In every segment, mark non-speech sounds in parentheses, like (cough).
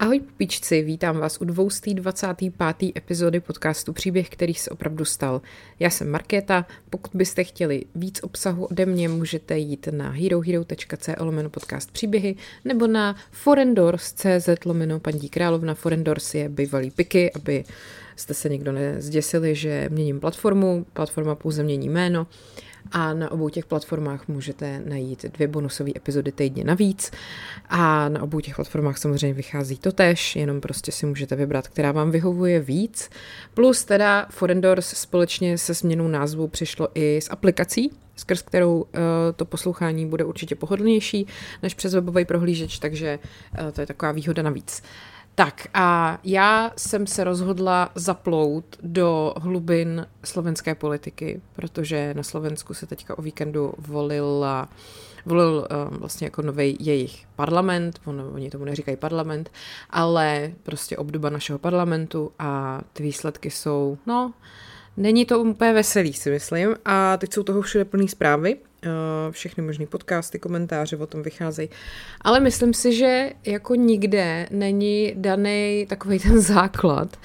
Ahoj píčci, vítám vás u 225. epizody podcastu Příběh, který se opravdu stal. Já jsem Markéta, pokud byste chtěli víc obsahu ode mě, můžete jít na herohero.co lomeno podcast příběhy nebo na forendors.cz lomeno paní královna. Forendors je bývalý piky, aby jste se někdo nezděsili, že měním platformu, platforma pouze mění jméno a na obou těch platformách můžete najít dvě bonusové epizody týdně navíc a na obou těch platformách samozřejmě vychází to tež, jenom prostě si můžete vybrat, která vám vyhovuje víc. Plus teda Forendors společně se změnou názvu přišlo i s aplikací, skrz kterou uh, to poslouchání bude určitě pohodlnější než přes webový prohlížeč, takže uh, to je taková výhoda navíc. Tak a já jsem se rozhodla zaplout do hlubin slovenské politiky, protože na Slovensku se teďka o víkendu volila volil um, vlastně jako nový jejich parlament, on, oni tomu neříkají parlament, ale prostě obdoba našeho parlamentu a ty výsledky jsou, no, není to úplně veselý, si myslím, a teď jsou toho všude plný zprávy, všechny možné podcasty, komentáře o tom vycházejí. Ale myslím si, že jako nikde není daný takový ten základ,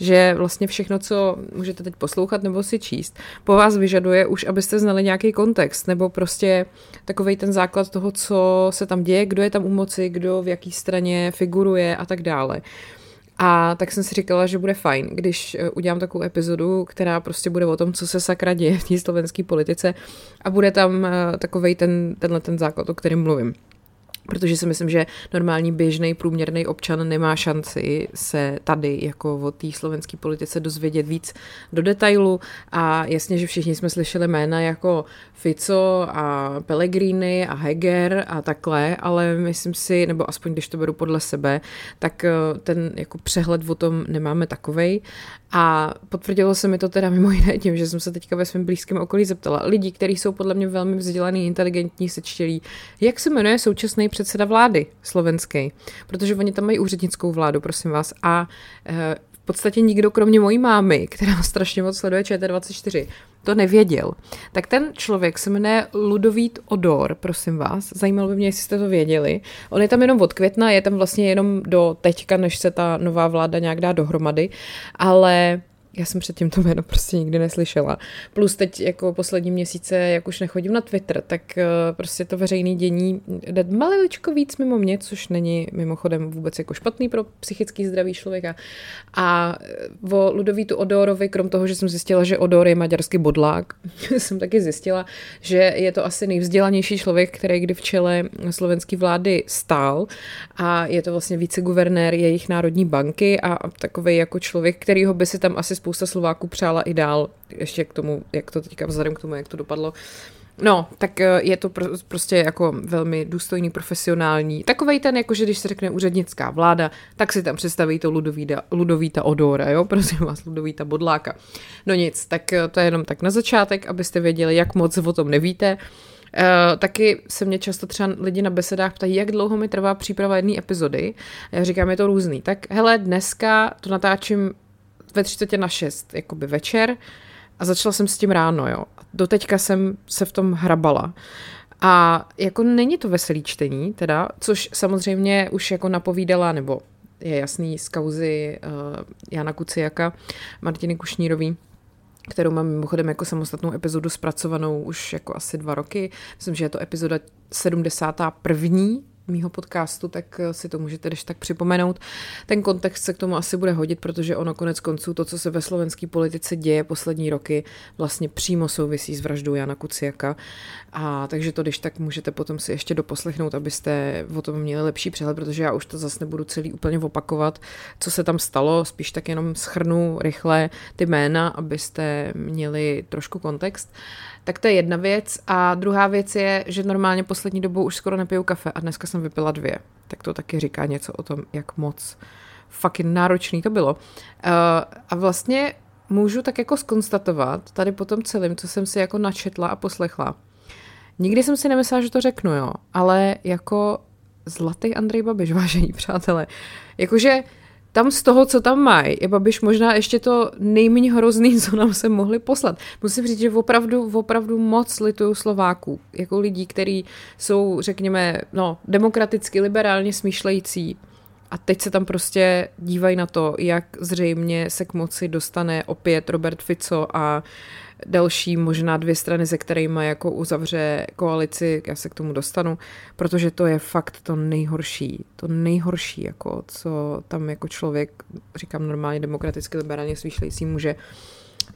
že vlastně všechno, co můžete teď poslouchat nebo si číst, po vás vyžaduje už, abyste znali nějaký kontext, nebo prostě takový ten základ toho, co se tam děje, kdo je tam u moci, kdo v jaký straně figuruje a tak dále. A tak jsem si říkala, že bude fajn, když eh, udělám takovou epizodu, která prostě bude o tom, co se sakra děje v té slovenské politice a bude tam eh, takový ten, tenhle ten základ, o kterém mluvím protože si myslím, že normální běžný průměrný občan nemá šanci se tady jako o té slovenské politice dozvědět víc do detailu. A jasně, že všichni jsme slyšeli jména jako Fico a Pellegrini a Heger a takhle, ale myslím si, nebo aspoň když to beru podle sebe, tak eh, ten jako přehled o tom nemáme takovej. A potvrdilo se mi to teda mimo jiné tím, že jsem se teďka ve svém blízkém okolí zeptala lidí, kteří jsou podle mě velmi vzdělaný, inteligentní, sečtělí, jak se jmenuje současný předseda vlády slovenský, protože oni tam mají úřednickou vládu, prosím vás, a e, v podstatě nikdo kromě mojí mámy, která strašně moc sleduje ČT24, to nevěděl. Tak ten člověk se jmenuje Ludovít Odor, prosím vás. Zajímalo by mě, jestli jste to věděli. On je tam jenom od května, je tam vlastně jenom do teďka, než se ta nová vláda nějak dá dohromady, ale já jsem předtím to jméno prostě nikdy neslyšela. Plus teď jako poslední měsíce, jak už nechodím na Twitter, tak uh, prostě to veřejné dění jde maliličko víc mimo mě, což není mimochodem vůbec jako špatný pro psychický zdraví člověka. A eh, o Ludovítu Odorovi, krom toho, že jsem zjistila, že Odor je maďarský bodlák, (laughs) jsem taky zjistila, že je to asi nejvzdělanější člověk, který kdy v čele slovenské vlády stál a je to vlastně viceguvernér jejich národní banky a takový jako člověk, kterýho by si tam asi spousta Slováků přála i dál, ještě k tomu, jak to teďka vzhledem k tomu, jak to dopadlo. No, tak eh, je to prostě jako velmi důstojný, profesionální. Takovej ten, jako že když se řekne úřednická vláda, tak si tam představí to Ludovíta, Ludovíta Odora, jo, (laughs) prosím vás, Ludovíta Bodláka. No nic, tak eh, to je jenom tak na začátek, abyste věděli, jak moc o tom nevíte. Uh, taky se mě často třeba lidi na besedách ptají, jak dlouho mi trvá příprava jedné epizody. Já říkám, je to různý. Tak hele, dneska to natáčím ve třicetě na šest, jakoby večer a začala jsem s tím ráno, jo. Doteďka jsem se v tom hrabala. A jako není to veselý čtení, teda, což samozřejmě už jako napovídala, nebo je jasný z kauzy uh, Jana Kuciaka, Martiny Kušnírový, kterou mám mimochodem jako samostatnou epizodu zpracovanou už jako asi dva roky. Myslím, že je to epizoda 71 mýho podcastu, tak eh, si to můžete když tak připomenout. Ten kontext se k tomu asi bude hodit, protože ono konec konců to, co se ve slovenské politice děje poslední roky, vlastně přímo souvisí s vraždou Jana Kuciaka. A takže to, když tak můžete potom si ještě doposlechnout, abyste o tom měli lepší přehled, protože já už to zase nebudu celý úplně opakovat, co se tam stalo, spíš tak jenom schrnu rychle ty jména, abyste měli trošku kontext. Tak to je jedna věc. A druhá věc je, že normálně poslední dobou už skoro nepiju kafe a dneska jsem vypila dvě. Tak to taky říká něco o tom, jak moc fucking náročný to bylo. Uh, a vlastně můžu tak jako skonstatovat tady po tom celém, co jsem si jako načetla a poslechla. Nikdy jsem si nemyslela, že to řeknu, jo, ale jako zlatý Andrej Babiš, (laughs) vážení přátelé. Jakože tam z toho, co tam mají, je Babiš možná ještě to nejméně hrozný, co nám se mohli poslat. Musím říct, že opravdu, opravdu moc lituju Slováků, jako lidí, kteří jsou, řekněme, no, demokraticky, liberálně smýšlející, a teď se tam prostě dívají na to, jak zřejmě se k moci dostane opět Robert Fico a další možná dvě strany, se kterými jako uzavře koalici, já se k tomu dostanu, protože to je fakt to nejhorší, to nejhorší, jako co tam jako člověk, říkám normálně demokraticky liberálně smýšlející, může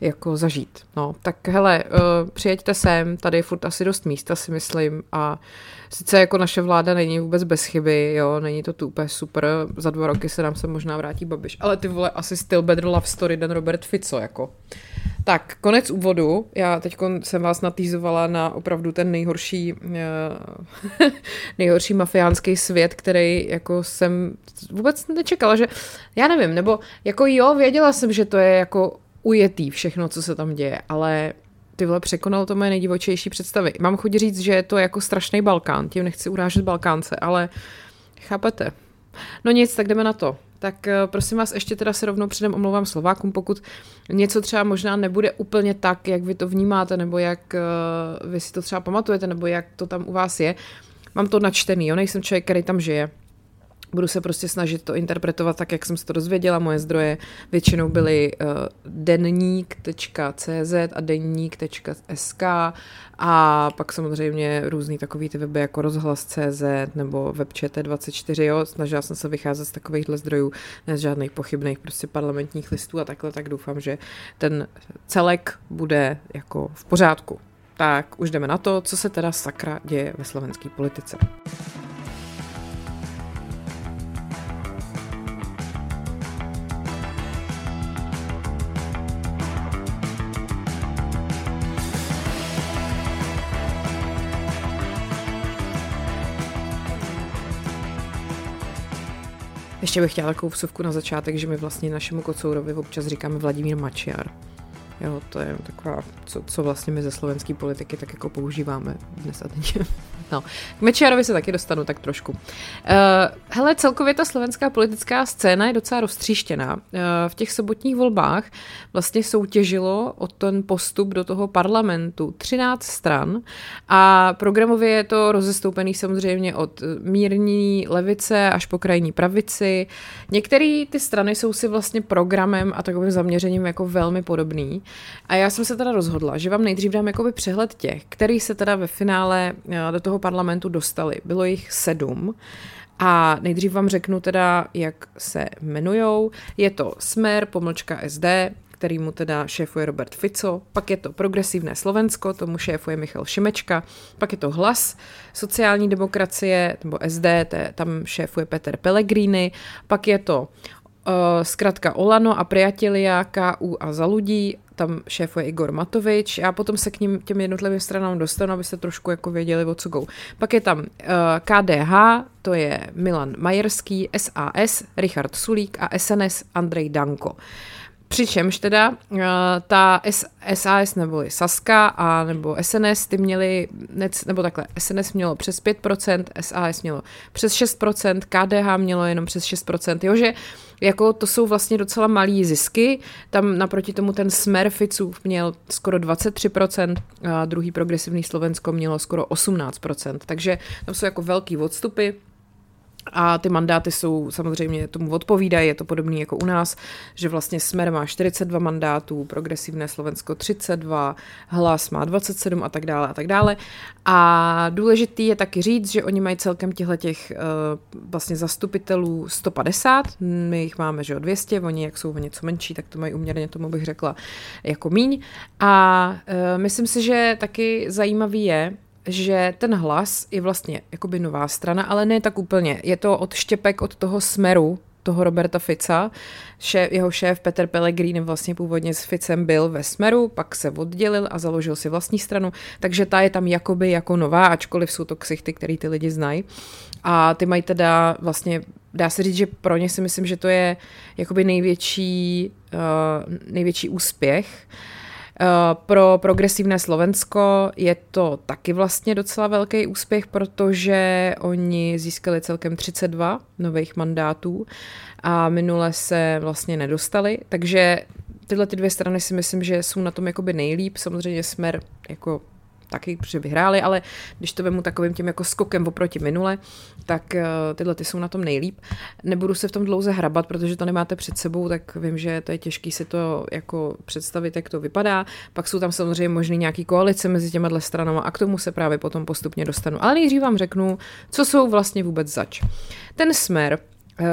jako zažít. No, tak hele, uh, přijeďte sem, tady je furt asi dost místa, si myslím, a sice jako naše vláda není vůbec bez chyby, jo, není to tu úplně super, za dva roky se nám se možná vrátí Babiš, ale ty vole, asi still better love story than Robert Fico, jako. Tak, konec úvodu. Já teď jsem vás natýzovala na opravdu ten nejhorší, uh, (laughs) nejhorší mafiánský svět, který jako jsem vůbec nečekala, že já nevím, nebo jako jo, věděla jsem, že to je jako ujetý všechno, co se tam děje, ale ty vole překonal to moje nejdivočejší představy. Mám chuť říct, že je to jako strašný Balkán, tím nechci urážet Balkánce, ale chápete. No nic, tak jdeme na to. Tak eh, prosím vás, ještě teda se rovnou předem omlouvám Slovákům, pokud něco třeba možná nebude úplně tak, jak vy to vnímáte, nebo jak uh, vy si to třeba pamatujete, nebo jak to tam u vás je. Mám to načtený, jo, nejsem člověk, který tam žije. Budu se prostě snažit to interpretovat tak, jak jsem se to dozvěděla. Moje zdroje většinou byly uh, denník.cz a denník.sk a pak samozřejmě různý takový ty weby jako rozhlas.cz nebo webčt24, jo. Snažila jsem se vycházet z takovýchhle zdrojů, ne z žádných pochybných prostě parlamentních listů a takhle, tak doufám, že ten celek bude jako v pořádku. Tak už jdeme na to, co se teda sakra děje ve slovenské politice. Ještě bych chtěla takovou vsuvku na začátek, že my vlastně našemu kocourovi občas říkáme Vladimír Mačiar. Jo, to je taková, co, co vlastně my ze slovenské politiky tak jako používáme dnes a denně. (laughs) No, k Mečiarovi se taky dostanu tak trošku. Uh, hele, celkově ta slovenská politická scéna je docela roztříštěná. Uh, v těch sobotních volbách vlastně soutěžilo o ten postup do toho parlamentu 13 stran a programově je to rozestoupený samozřejmě od mírní levice až po krajní pravici. Některé ty strany jsou si vlastně programem a takovým zaměřením jako velmi podobný. A já jsem se teda rozhodla, že vám nejdřív dám jakoby přehled těch, který se teda ve finále uh, do toho parlamentu dostali. Bylo jich sedm. A nejdřív vám řeknu teda, jak se jmenujou. Je to Smer, pomlčka SD, který mu teda šéfuje Robert Fico, pak je to Progresivné Slovensko, tomu šéfuje Michal Šimečka, pak je to Hlas, sociální demokracie, nebo SD, tam šéfuje Peter Pellegrini, pak je to zkrátka Olano a Priatelia, KU a za lidí, tam šéfuje Igor Matovič. Já potom se k ním těm jednotlivým stranám dostanu, abyste trošku jako věděli, o co go. Pak je tam uh, eh, KDH, to je Milan Majerský, SAS, Richard Sulík a SNS Andrej Danko. Přičemž teda uh, ta SAS nebo Saska a nebo SNS ty měli, nebo takhle, SNS mělo přes 5%, SAS mělo přes 6%, KDH mělo jenom přes 6%, jo, že jako to jsou vlastně docela malý zisky, tam naproti tomu ten Smer měl skoro 23%, a druhý progresivní Slovensko mělo skoro 18%, takže tam jsou jako velký odstupy, a ty mandáty jsou samozřejmě tomu odpovídají, je to podobné jako u nás, že vlastně Smer má 42 mandátů, Progresivné Slovensko 32, Hlas má 27 a tak dále a tak dále. A důležitý je taky říct, že oni mají celkem těchto těch uh, vlastně zastupitelů 150, my jich máme, že o 200, oni jak jsou o něco menší, tak to mají uměrně tomu bych řekla jako míň. A uh, myslím si, že taky zajímavý je, že ten hlas je vlastně jakoby nová strana, ale ne tak úplně. Je to od štěpek od toho smeru, toho Roberta Fica. Šéf, jeho šéf Peter Pellegrini vlastně původně s Ficem byl ve Smeru, pak se oddělil a založil si vlastní stranu, takže ta je tam jakoby jako nová, ačkoliv jsou to ksichty, který ty lidi znají. A ty mají teda vlastně, dá se říct, že pro ně si myslím, že to je jakoby největší, uh, největší úspěch. Uh, pro progresivné Slovensko je to taky vlastně docela velký úspěch, protože oni získali celkem 32 nových mandátů a minule se vlastně nedostali, takže tyhle ty dvě strany si myslím, že jsou na tom jakoby nejlíp. Samozřejmě Smer jako taky, protože vyhráli, ale když to vemu takovým tím jako skokem oproti minule, tak uh, tyhle ty jsou na tom nejlíp. Nebudu se v tom dlouze hrabat, protože to nemáte před sebou, tak vím, že to je těžké si to jako představit, jak to vypadá. Pak jsou tam samozřejmě možný nějaký koalice mezi těma stranama a k tomu se právě potom postupně dostanu. Ale nejdřív vám řeknu, co jsou vlastně vůbec zač. Ten smer, uh,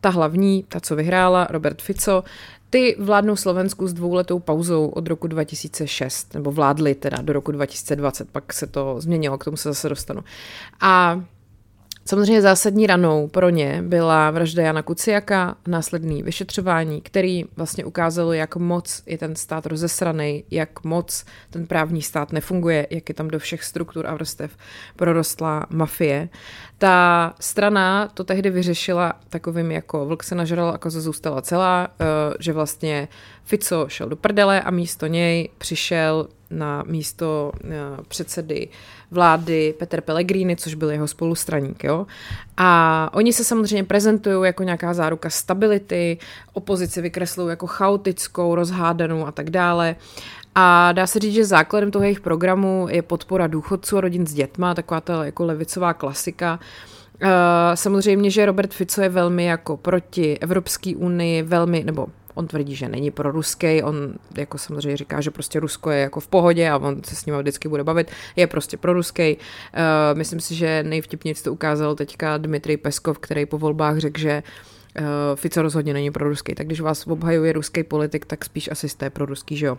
ta hlavní, ta, co vyhrála, Robert Fico, ty vládnou Slovensku s dvouletou pauzou od roku 2006, nebo vládli teda do roku 2020, pak se to změnilo, k tomu se zase dostanu. A Samozřejmě zásadní ranou pro ně byla vražda Jana Kuciaka, následný vyšetřování, který vlastně ukázalo, jak moc je ten stát rozesraný, jak moc ten právní stát nefunguje, jak je tam do všech struktur a vrstev prorostlá mafie. Ta strana to tehdy vyřešila takovým jako vlk se nažral a koza zůstala celá, eh, že vlastně Fico šel do prdele a místo něj přišel na místo eh, předsedy vlády Petr Pellegrini, což byl jeho spolustraník. Jo? A oni se samozřejmě prezentují jako nějaká záruka stability, opozici vykreslují jako chaotickou, rozhádanou a tak dále. A dá se říct, že základem toho jejich programu je podpora důchodců a rodin s dětma, taková ta jako levicová klasika. Uh, samozřejmě, že Robert Fico je velmi jako proti Evropské unii, velmi, nebo On tvrdí, že není pro ruský, on jako samozřejmě říká, že prostě Rusko je jako v pohodě a on se s ním vždycky bude bavit, je prostě pro ruský. Uh, myslím si, že nejvtipněji to ukázal teďka Dmitrij Peskov, který po volbách řekl, že uh, Fico rozhodně není pro ruský, tak když vás obhajuje ruský politik, tak spíš asi jste pro ruský, že jo.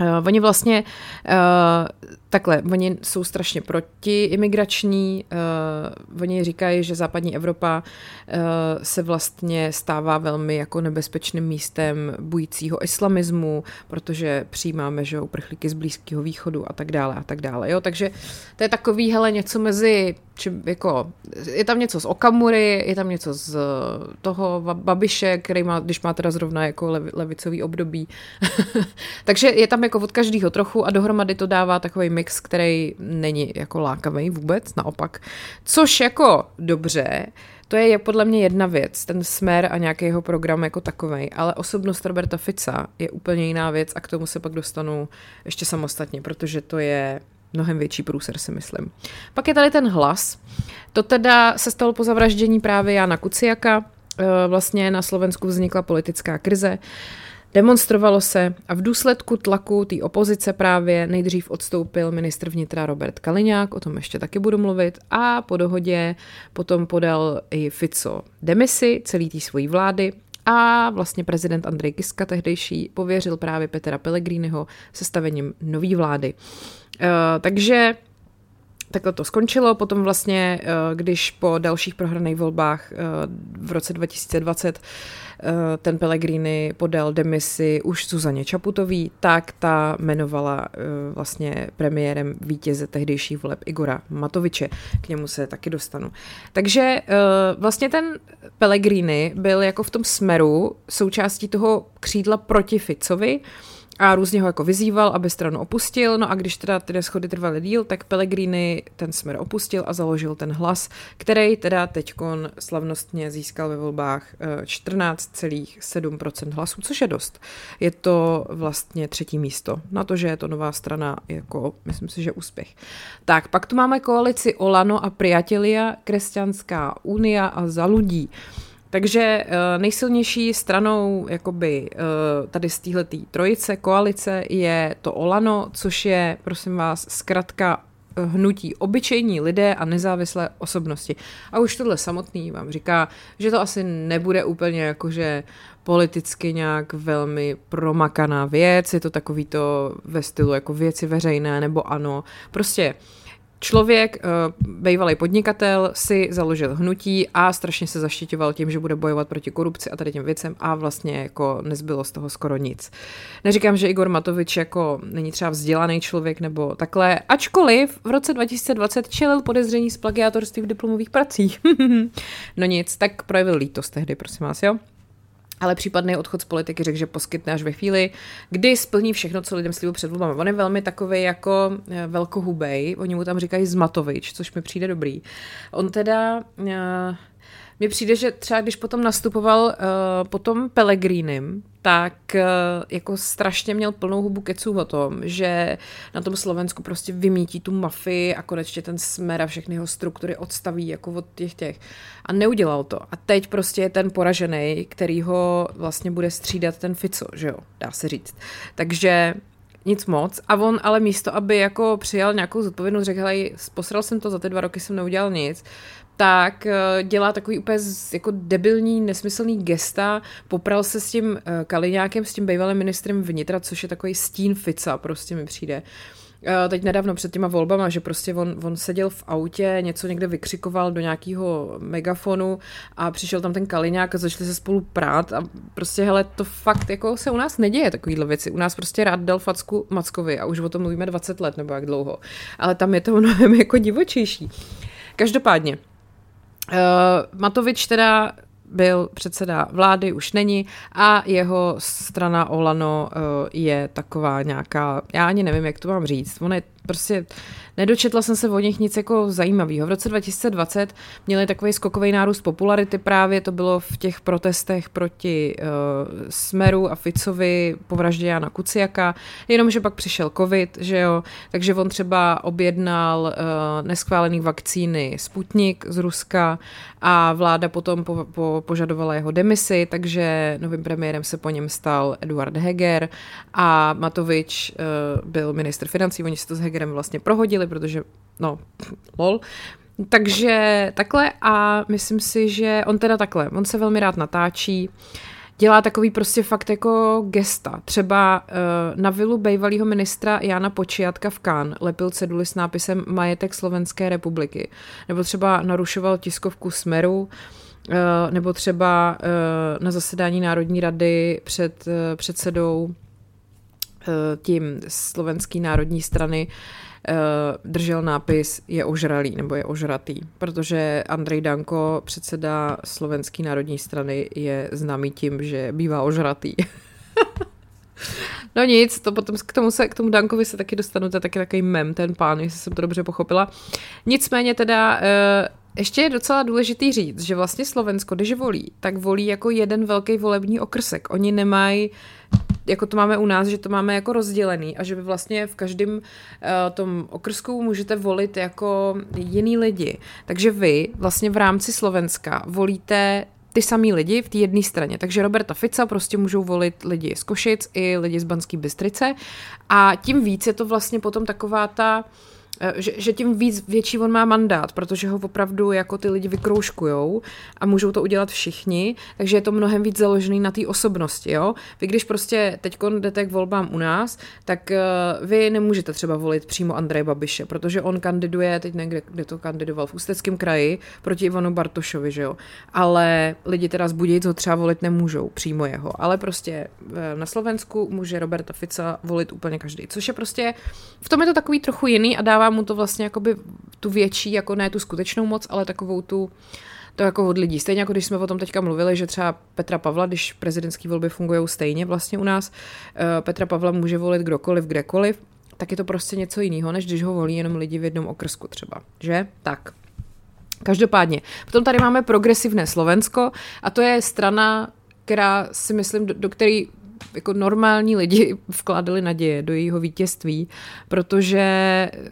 Uh, oni vlastně uh, takhle, oni jsou strašně protiimigrační, uh, oni říkají, že západní Evropa uh, se vlastně stává velmi jako nebezpečným místem bujícího islamismu, protože přijímáme, že uprchlíky z Blízkého východu a tak dále a tak dále, jo, takže to je takový, hele, něco mezi, či, jako, je tam něco z Okamury, je tam něco z toho Babiše, který má, když má teda zrovna jako levicový období, (laughs) takže je tam jako od každého trochu a dohromady to dává takový mix, který není jako lákavý vůbec, naopak. Což jako dobře, to je podle mě jedna věc, ten smer a nějaký jeho program jako takový, ale osobnost Roberta Fica je úplně jiná věc a k tomu se pak dostanu ještě samostatně, protože to je mnohem větší průser, si myslím. Pak je tady ten hlas. To teda se stalo po zavraždění právě Jana Kuciaka. E, vlastně na Slovensku vznikla politická krize. Demonstrovalo se a v důsledku tlaku té opozice právě nejdřív odstoupil ministr vnitra Robert Kaliňák, o tom ještě taky budu mluvit, a po dohodě potom podal i Fico demisi celý té svojí vlády a vlastně prezident Andrej Kiska tehdejší pověřil právě Petra Pellegriniho sestavením nové vlády. Uh, takže takhle to skončilo. Potom vlastně, uh, když po dalších prohraných volbách uh, v roce 2020 Eh, ten Pellegrini podal demisi už Zuzaně Čaputový, tak ta jmenovala eh, vlastně premiérem vítěze tehdejší voleb Igora Matoviče. K němu se taky dostanu. Takže eh, vlastně ten Pellegrini byl jako v tom smeru součástí toho křídla proti Ficovi, a různě ho jako vyzýval, aby stranu opustil, no a když teda ty schody trvaly díl, tak Pellegrini ten smer opustil a založil ten hlas, který teda teďkon slavnostně získal ve volbách 14,7% eh, hlasů, což je dost. Je to vlastně třetí místo. Na to, že je to nová strana, jako myslím si, že úspěch. Tak, pak tu máme koalici Olano a Priatelia, Křesťanská unia a za lidí. Takže uh, nejsilnější stranou jakoby uh, tady z téhleté trojice, koalice je to Olano, což je, prosím vás, zkrátka eh, hnutí obyčejní lidé a nezávislé osobnosti. A už tohle samotný vám říká, že to asi nebude úplně jakože politicky nějak velmi promakaná věc, je to takový to ve stylu jako věci veřejné nebo ano. Prostě uh, Člověk, eh, bývalý podnikatel, si založil hnutí a strašně se zaštiťoval tím, že bude bojovat proti korupci a tady těm věcem a vlastně jako nezbylo z toho skoro nic. Neříkám, že Igor Matovič jako není třeba vzdělaný člověk nebo takhle, ačkoliv v roce 2020 čelil podezření z plagiátorství v diplomových pracích. (laughs) no nic, tak projevil lítost tehdy, prosím vás, jo? Ale případný odchod z politiky řekl, že poskytne až ve chvíli, kdy splní všechno, co lidem slíbil před volbami. On je velmi takový jako eh, velkohubej, oni mu tam říkají Zmatovič, což mi přijde dobrý. On teda... Uh, mně přijde, že třeba když potom nastupoval uh, potom Pellegrinem, tak eh, jako strašně měl plnou hubu keců o tom, že na tom Slovensku prostě vymítí tu mafii a konečně ten smer a všechny jeho struktury odstaví jako od těch těch. A neudělal to. A teď prostě je ten poražený, který ho vlastně bude střídat ten Fico, že jo, dá se říct. Takže nic moc. A on ale místo, aby jako přijal nějakou zodpovědnost, řekl, hej, posral jsem to, za ty dva roky jsem neudělal nic, tak eh, dělá takový úplně jako debilní, nesmyslný gesta. Popral se s tím eh, Kaliňákem, s tím bývalým ministrem vnitra, což je takový stín Fica, prostě mi přijde. Eh, teď nedávno před těma volbama, že prostě on, on seděl v autě, něco někde vykřikoval do nějakého megafonu a přišel tam ten Kaliňák a začali se spolu prát a prostě hele, to fakt jako se u nás neděje takovýhle věci. U nás prostě rád dal facku Mackovi a už o tom mluvíme 20 let nebo jak dlouho. Ale tam je to mnohem jako divočejší. Každopádně, Uh, Matovič teda byl předseda vlády, už není a jeho strana Olano uh, je taková nějaká, já ani nevím, jak to mám říct, on je prostě nedočetla jsem se o nich nic jako zajímavého. V roce 2020 měli takový skokový nárůst popularity právě, to bylo v těch protestech proti uh, Smeru a Ficovi po vraždě Jana Kuciaka, jenomže pak přišel covid, že jo, takže on třeba objednal uh, neschválený vakcíny Sputnik z Ruska a vláda potom po, po, požadovala jeho demisi, takže novým premiérem se po něm stal Eduard Heger a Matovič uh, byl ministr financí, oni si to s Hegerem vlastně prohodili, protože, no, lol, takže takhle a myslím si, že on teda takhle, on se velmi rád natáčí, dělá takový prostě fakt jako gesta. Třeba uh, na vilu bývalého ministra Jana Počiatka v Kán lepil ceduly s nápisem Majetek Slovenské republiky. Nebo třeba narušoval tiskovku Smeru, uh, nebo třeba uh, na zasedání Národní rady před předsedou tím slovenský národní strany držel nápis je ožralý nebo je ožratý, protože Andrej Danko, předseda slovenské národní strany, je známý tím, že bývá ožratý. (laughs) No nic, to potom k tomu, se, k tomu Dankovi se taky dostanu, to je taky takový mem, ten pán, jestli jsem to dobře pochopila. Nicméně teda ještě je docela důležitý říct, že vlastně Slovensko, když volí, tak volí jako jeden velký volební okrsek. Oni nemají jako to máme u nás, že to máme jako rozdělený a že vy vlastně v každém uh, tom okrsku můžete volit jako jiný lidi. Takže vy vlastně v rámci Slovenska volíte ty samý lidi v té jedné straně. Takže Roberta Fica prostě můžou volit lidi z Košic i lidi z Banské Bystrice a tím víc je to vlastně potom taková ta uh, že, že tím víc větší on má mandát, protože ho opravdu jako ty lidi vykroužkujou a můžou to udělat všichni, takže je to mnohem víc založený na té osobnosti, jo. Vy když prostě teď jdete k volbám u nás, tak uh, vy nemůžete třeba volit přímo Andreje Babiše, protože on kandiduje, teď někde, kde to kandidoval, v Ústeckém kraji proti Ivanu Bartošovi, že jo. Ale lidi teda z Budějic ho třeba volit nemůžou, přímo jeho, ale prostě uh, na Slovensku může Roberta Fica volit úplně každý, což je prostě, v tom je to takový trochu jiný a dává dává mu to vlastně jakoby tu větší, jako ne tu skutečnou moc, ale takovou tu to jako od lidí. Stejně jako když jsme o tom teďka mluvili, že třeba Petra Pavla, když prezidentské volby fungují stejně vlastně u nás, eh, Petra Pavla může volit kdokoliv, kdekoliv, tak je to prostě něco jiného, než když ho volí jenom lidi v jednom okrsku třeba. Že? Tak. Každopádně. Potom tady máme progresivné Slovensko a to je strana, která si myslím, do, do které jako normální lidi vkládali naděje do jejího vítězství, protože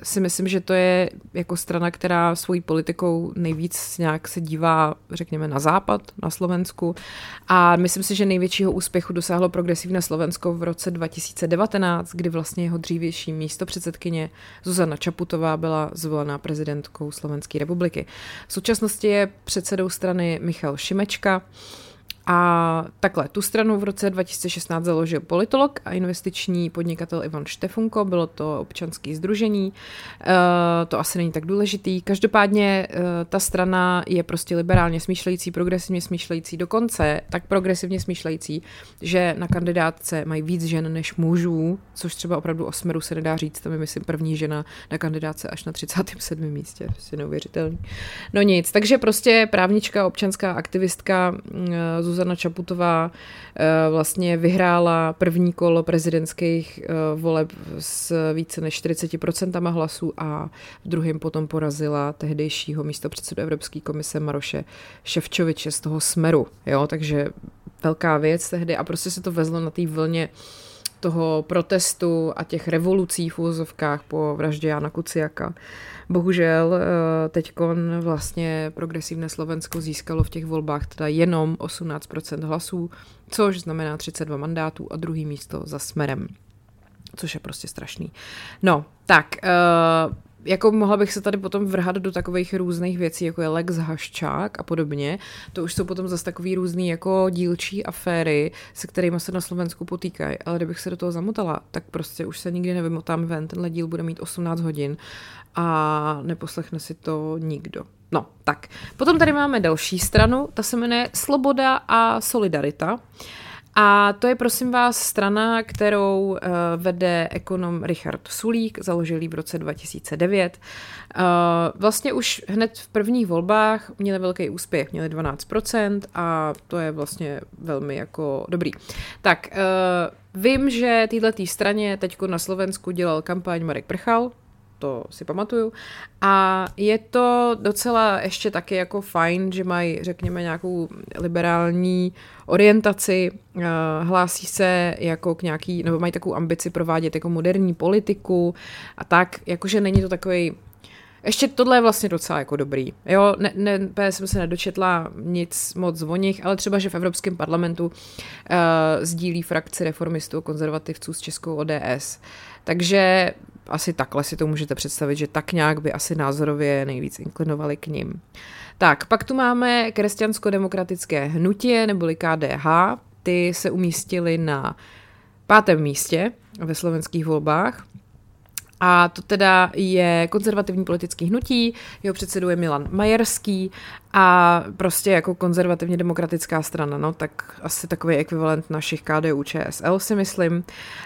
si myslím, že to je jako strana, která svojí politikou nejvíc nějak se dívá, řekněme, na západ, na Slovensku a myslím si, že největšího úspěchu dosáhlo progresivní Slovensko v roce 2019, kdy vlastně jeho dřívější místo předsedkyně Zuzana Čaputová byla zvolená prezidentkou Slovenské republiky. V současnosti je předsedou strany Michal Šimečka, a takhle, tu stranu v roce 2016 založil politolog a investiční podnikatel Ivan Štefunko, bylo to občanské združení, e, to asi není tak důležitý. Každopádně e, ta strana je prostě liberálně smýšlející, progresivně smýšlející, dokonce tak progresivně smýšlející, že na kandidátce mají víc žen než mužů, což třeba opravdu o Smeru se nedá říct, tam je myslím první žena na kandidátce až na 37. místě, prostě neuvěřitelný. No nic, takže prostě právnička, občanská aktivistka e, Zuzana Čaputová eh, vlastně vyhrála první kolo prezidentských eh, voleb s více než 40% hlasů a v druhém potom porazila tehdejšího místo předsedu Evropské komise Maroše Ševčoviče z toho Smeru. Jo, takže velká věc tehdy a prostě se to vezlo na té vlně toho protestu a těch revolucí v úzovkách po vraždě Jana Kuciaka. Bohužel eh, teď vlastně progresivné Slovensko získalo v těch volbách teda jenom 18% hlasů, což znamená 32 mandátů a druhý místo za smerem což je prostě strašný. No, tak, uh, jako mohla bych se tady potom vrhat do takových různých věcí, jako je Lex Haščák a podobně. To už jsou potom zase takový různý jako dílčí aféry, se kterými se na Slovensku potýkají. Ale kdybych se do toho zamotala, tak prostě už se nikdy nevymotám ven. Tenhle díl bude mít 18 hodin a neposlechne si to nikdo. No, tak. Potom tady máme další stranu, ta se jmenuje Sloboda a Solidarita. Uh, a to je prosím vás strana, kterou uh, vede ekonom Richard Sulík, založilý v roce 2009. Uh, eh, vlastně už hned v prvních volbách měli velký úspěch, měli 12% a to je vlastně velmi jako dobrý. Tak, uh, vím, že této straně teď na Slovensku dělal kampaň Marek Prchal, to si pamatuju. A je to docela ještě taky jako fajn, že mají, řekněme, nějakou liberální orientaci, eh, hlásí se jako k nějaký, nebo mají takovou ambici provádět jako moderní politiku a tak, jakože není to takový ještě tohle je vlastně docela jako dobrý. Jo, ne, ne, jsem se nedočetla nic moc o nich, ale třeba, že v Evropském parlamentu uh, sdílí frakci reformistů a konzervativců s Českou ODS. Takže asi takhle si to můžete představit, že tak nějak by asi názorově nejvíc inklinovali k ním. Tak, pak tu máme křesťansko-demokratické hnutí, neboli KDH. Ty se umístily na pátém místě ve slovenských volbách. A to teda je konzervativní politický hnutí, jeho předsedou je Milan Majerský a prostě jako konzervativně demokratická strana, no tak asi takový ekvivalent našich KDU ČSL si myslím.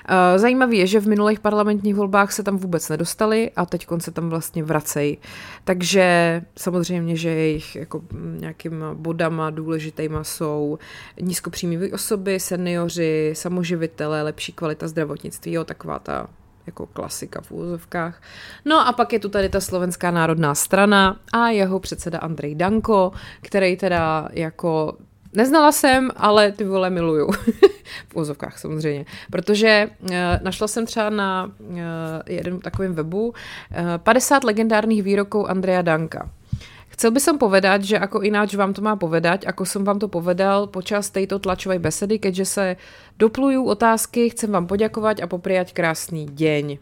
Eh, zajímavý je, že v minulých parlamentních volbách se tam vůbec nedostali a teď se tam vlastně vracejí. Takže samozřejmě, že jejich jako nějakým bodama důležitýma jsou nízkopříjmivé osoby, seniori, samoživitele, lepší kvalita zdravotnictví, jo, taková ta jako klasika v úzovkách. No a pak je tu tady ta slovenská národná strana a jeho předseda Andrej Danko, který teda jako Neznala jsem, ale ty vole miluju. (laughs) v úzovkách samozřejmě. Protože uh, našla jsem třeba na uh, jeden takovým webu uh, 50 legendárních výroků Andreja Danka. Chcel by som povedať, že ako ináč vám to má povedať, ako som vám to povedal počas tejto tlačovej besedy, keďže se doplujú otázky, chcem vám poďakovať a popriať krásný deň.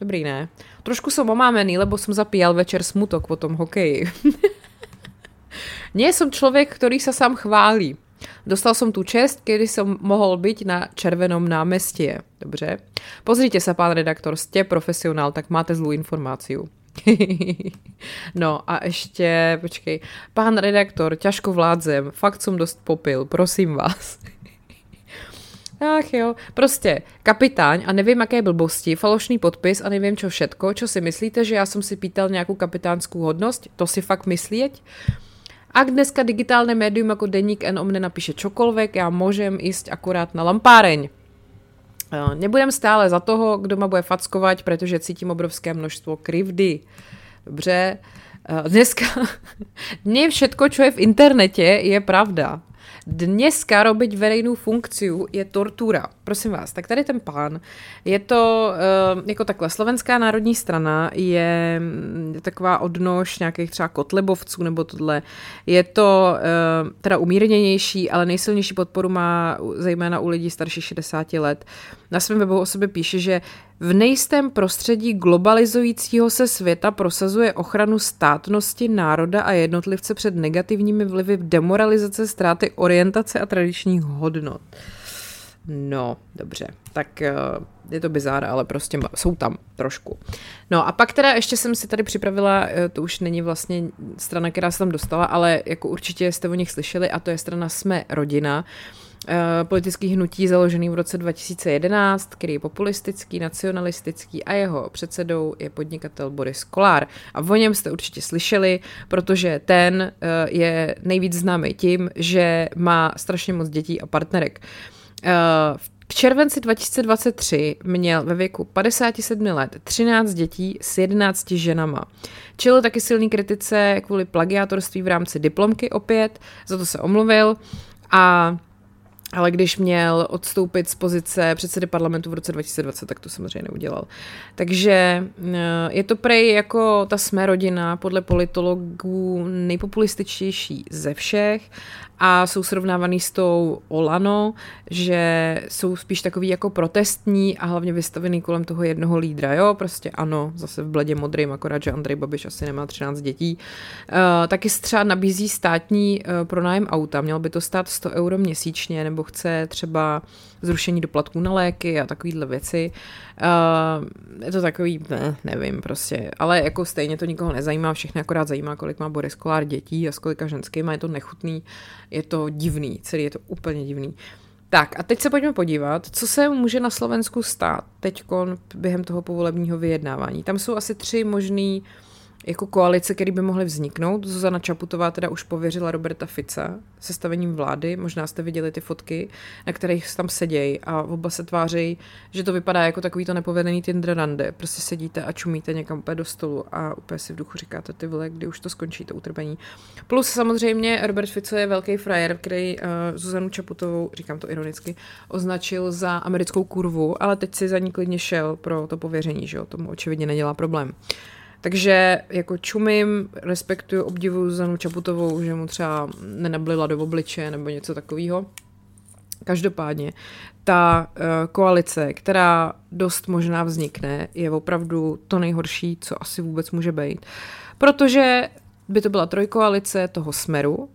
Dobrý, ne? Trošku som omámený, lebo som zapíjal večer smutok po tom hokeji. (laughs) Nie som človek, ktorý sa sám chválí. Dostal som tu čest, kedy som mohol byť na červenom námestie. Dobře. Pozrite sa, pán redaktor, ste profesionál, tak máte zlú informáciu. (laughs) no a ještě, počkej, pán redaktor, ťažko vládzem, fakt som dost popil, prosím vás. (laughs) Ach jo, prostě kapitáň a nevím, jaké blbosti, falošný podpis a nevím čo všetko, čo si myslíte, že já jsem si pýtal nějakou kapitánskou hodnost, to si fakt myslieť? Ak dneska digitálne médium jako Deník N o mne napíše čokoľvek, já môžem ísť akurát na lampáreň. Nebudem stále za toho, kdo ma bude fackovat, protože cítím obrovské množstvo krivdy. Dobře, dneska (laughs) nie všetko, čo je v internete, je pravda. Dneska robiť verejnou funkciu je tortura. Prosím vás, tak tady ten pán, je to uh, jako takhle, Slovenská národní strana je mm, taková odnož nějakých třeba kotlebovců nebo tohle. Je to uh, teda umírněnější, ale nejsilnější podporu má zejména u lidí starších 60 let. Na svém webu o sobě píše, že v nejistém prostředí globalizujícího se světa prosazuje ochranu státnosti, národa a jednotlivce před negativními vlivy demoralizace, ztráty orientace a tradičních hodnot. No, dobře, tak eh, je to bizár, ale prostě jsou tam trošku. No a pak teda ještě jsem si tady připravila, eh, to už není vlastně strana, která se tam dostala, ale jako určitě jste o nich slyšeli a to je strana Jsme rodina. Politický hnutí založený v roce 2011, který je populistický, nacionalistický a jeho předsedou je podnikatel Boris Kolár. A o něm jste určitě slyšeli, protože ten eh, je nejvíc známý tím, že má strašně moc dětí a partnerek. Eh, v červenci 2023 měl ve věku 57 let 13 dětí s 11 ženama. Čili taky silný kritice kvůli plagiátorství v rámci diplomky opět, za to se omluvil a ale když měl odstoupit z pozice předsedy parlamentu v roce 2020, tak to samozřejmě neudělal. Takže eh, je to prej jako ta jsme rodina podle politologů nejpopulističtější ze všech a jsou srovnávaný s tou Olano, že jsou spíš takový jako protestní a hlavně vystavený kolem toho jednoho lídra, jo, prostě ano, zase v bledě modrým, akorát, že Andrej Babiš asi nemá 13 dětí. Uh, taky třeba nabízí státní uh, pronájem auta, mělo by to stát 100 euro měsíčně, nebo chce třeba zrušení doplatků na léky a takovýhle věci. Uh, je to takový, ne, nevím prostě, ale jako stejně to nikoho nezajímá, všechny akorát zajímá, kolik má Boris Kolár dětí a s kolika ženskými, je to nechutný, je to divný, celý je to úplně divný. Tak a teď se pojďme podívat, co se může na Slovensku stát teď během toho povolebního vyjednávání. Tam jsou asi tři možný uh, jako koalice, které by mohly vzniknout. Zuzana Čaputová teda už pověřila Roberta Fica sestavením vlády. Možná jste viděli ty fotky, na kterých tam sedějí a oba se tváří, že to vypadá jako takový to nepovedený Tinder rande. Prostě sedíte a čumíte někam úplně do stolu a úplně si v duchu říkáte ty vole, kdy už to skončí, to utrpení. Plus samozřejmě Robert Fico je velký frajer, který uh, Zuzanu Čaputovou, říkám to ironicky, označil za americkou kurvu, ale teď si za ní klidně šel pro to pověření, že jo, tomu očividně nedělá problém. Uh, takže jako čumím, respektuju, obdivuju Zanu Čaputovou, že mu třeba nenablila do obliče nebo něco takového. Každopádně, ta uh, koalice, která dost možná vznikne, je opravdu to nejhorší, co asi vůbec může být. Protože by to byla trojkoalice toho smeru,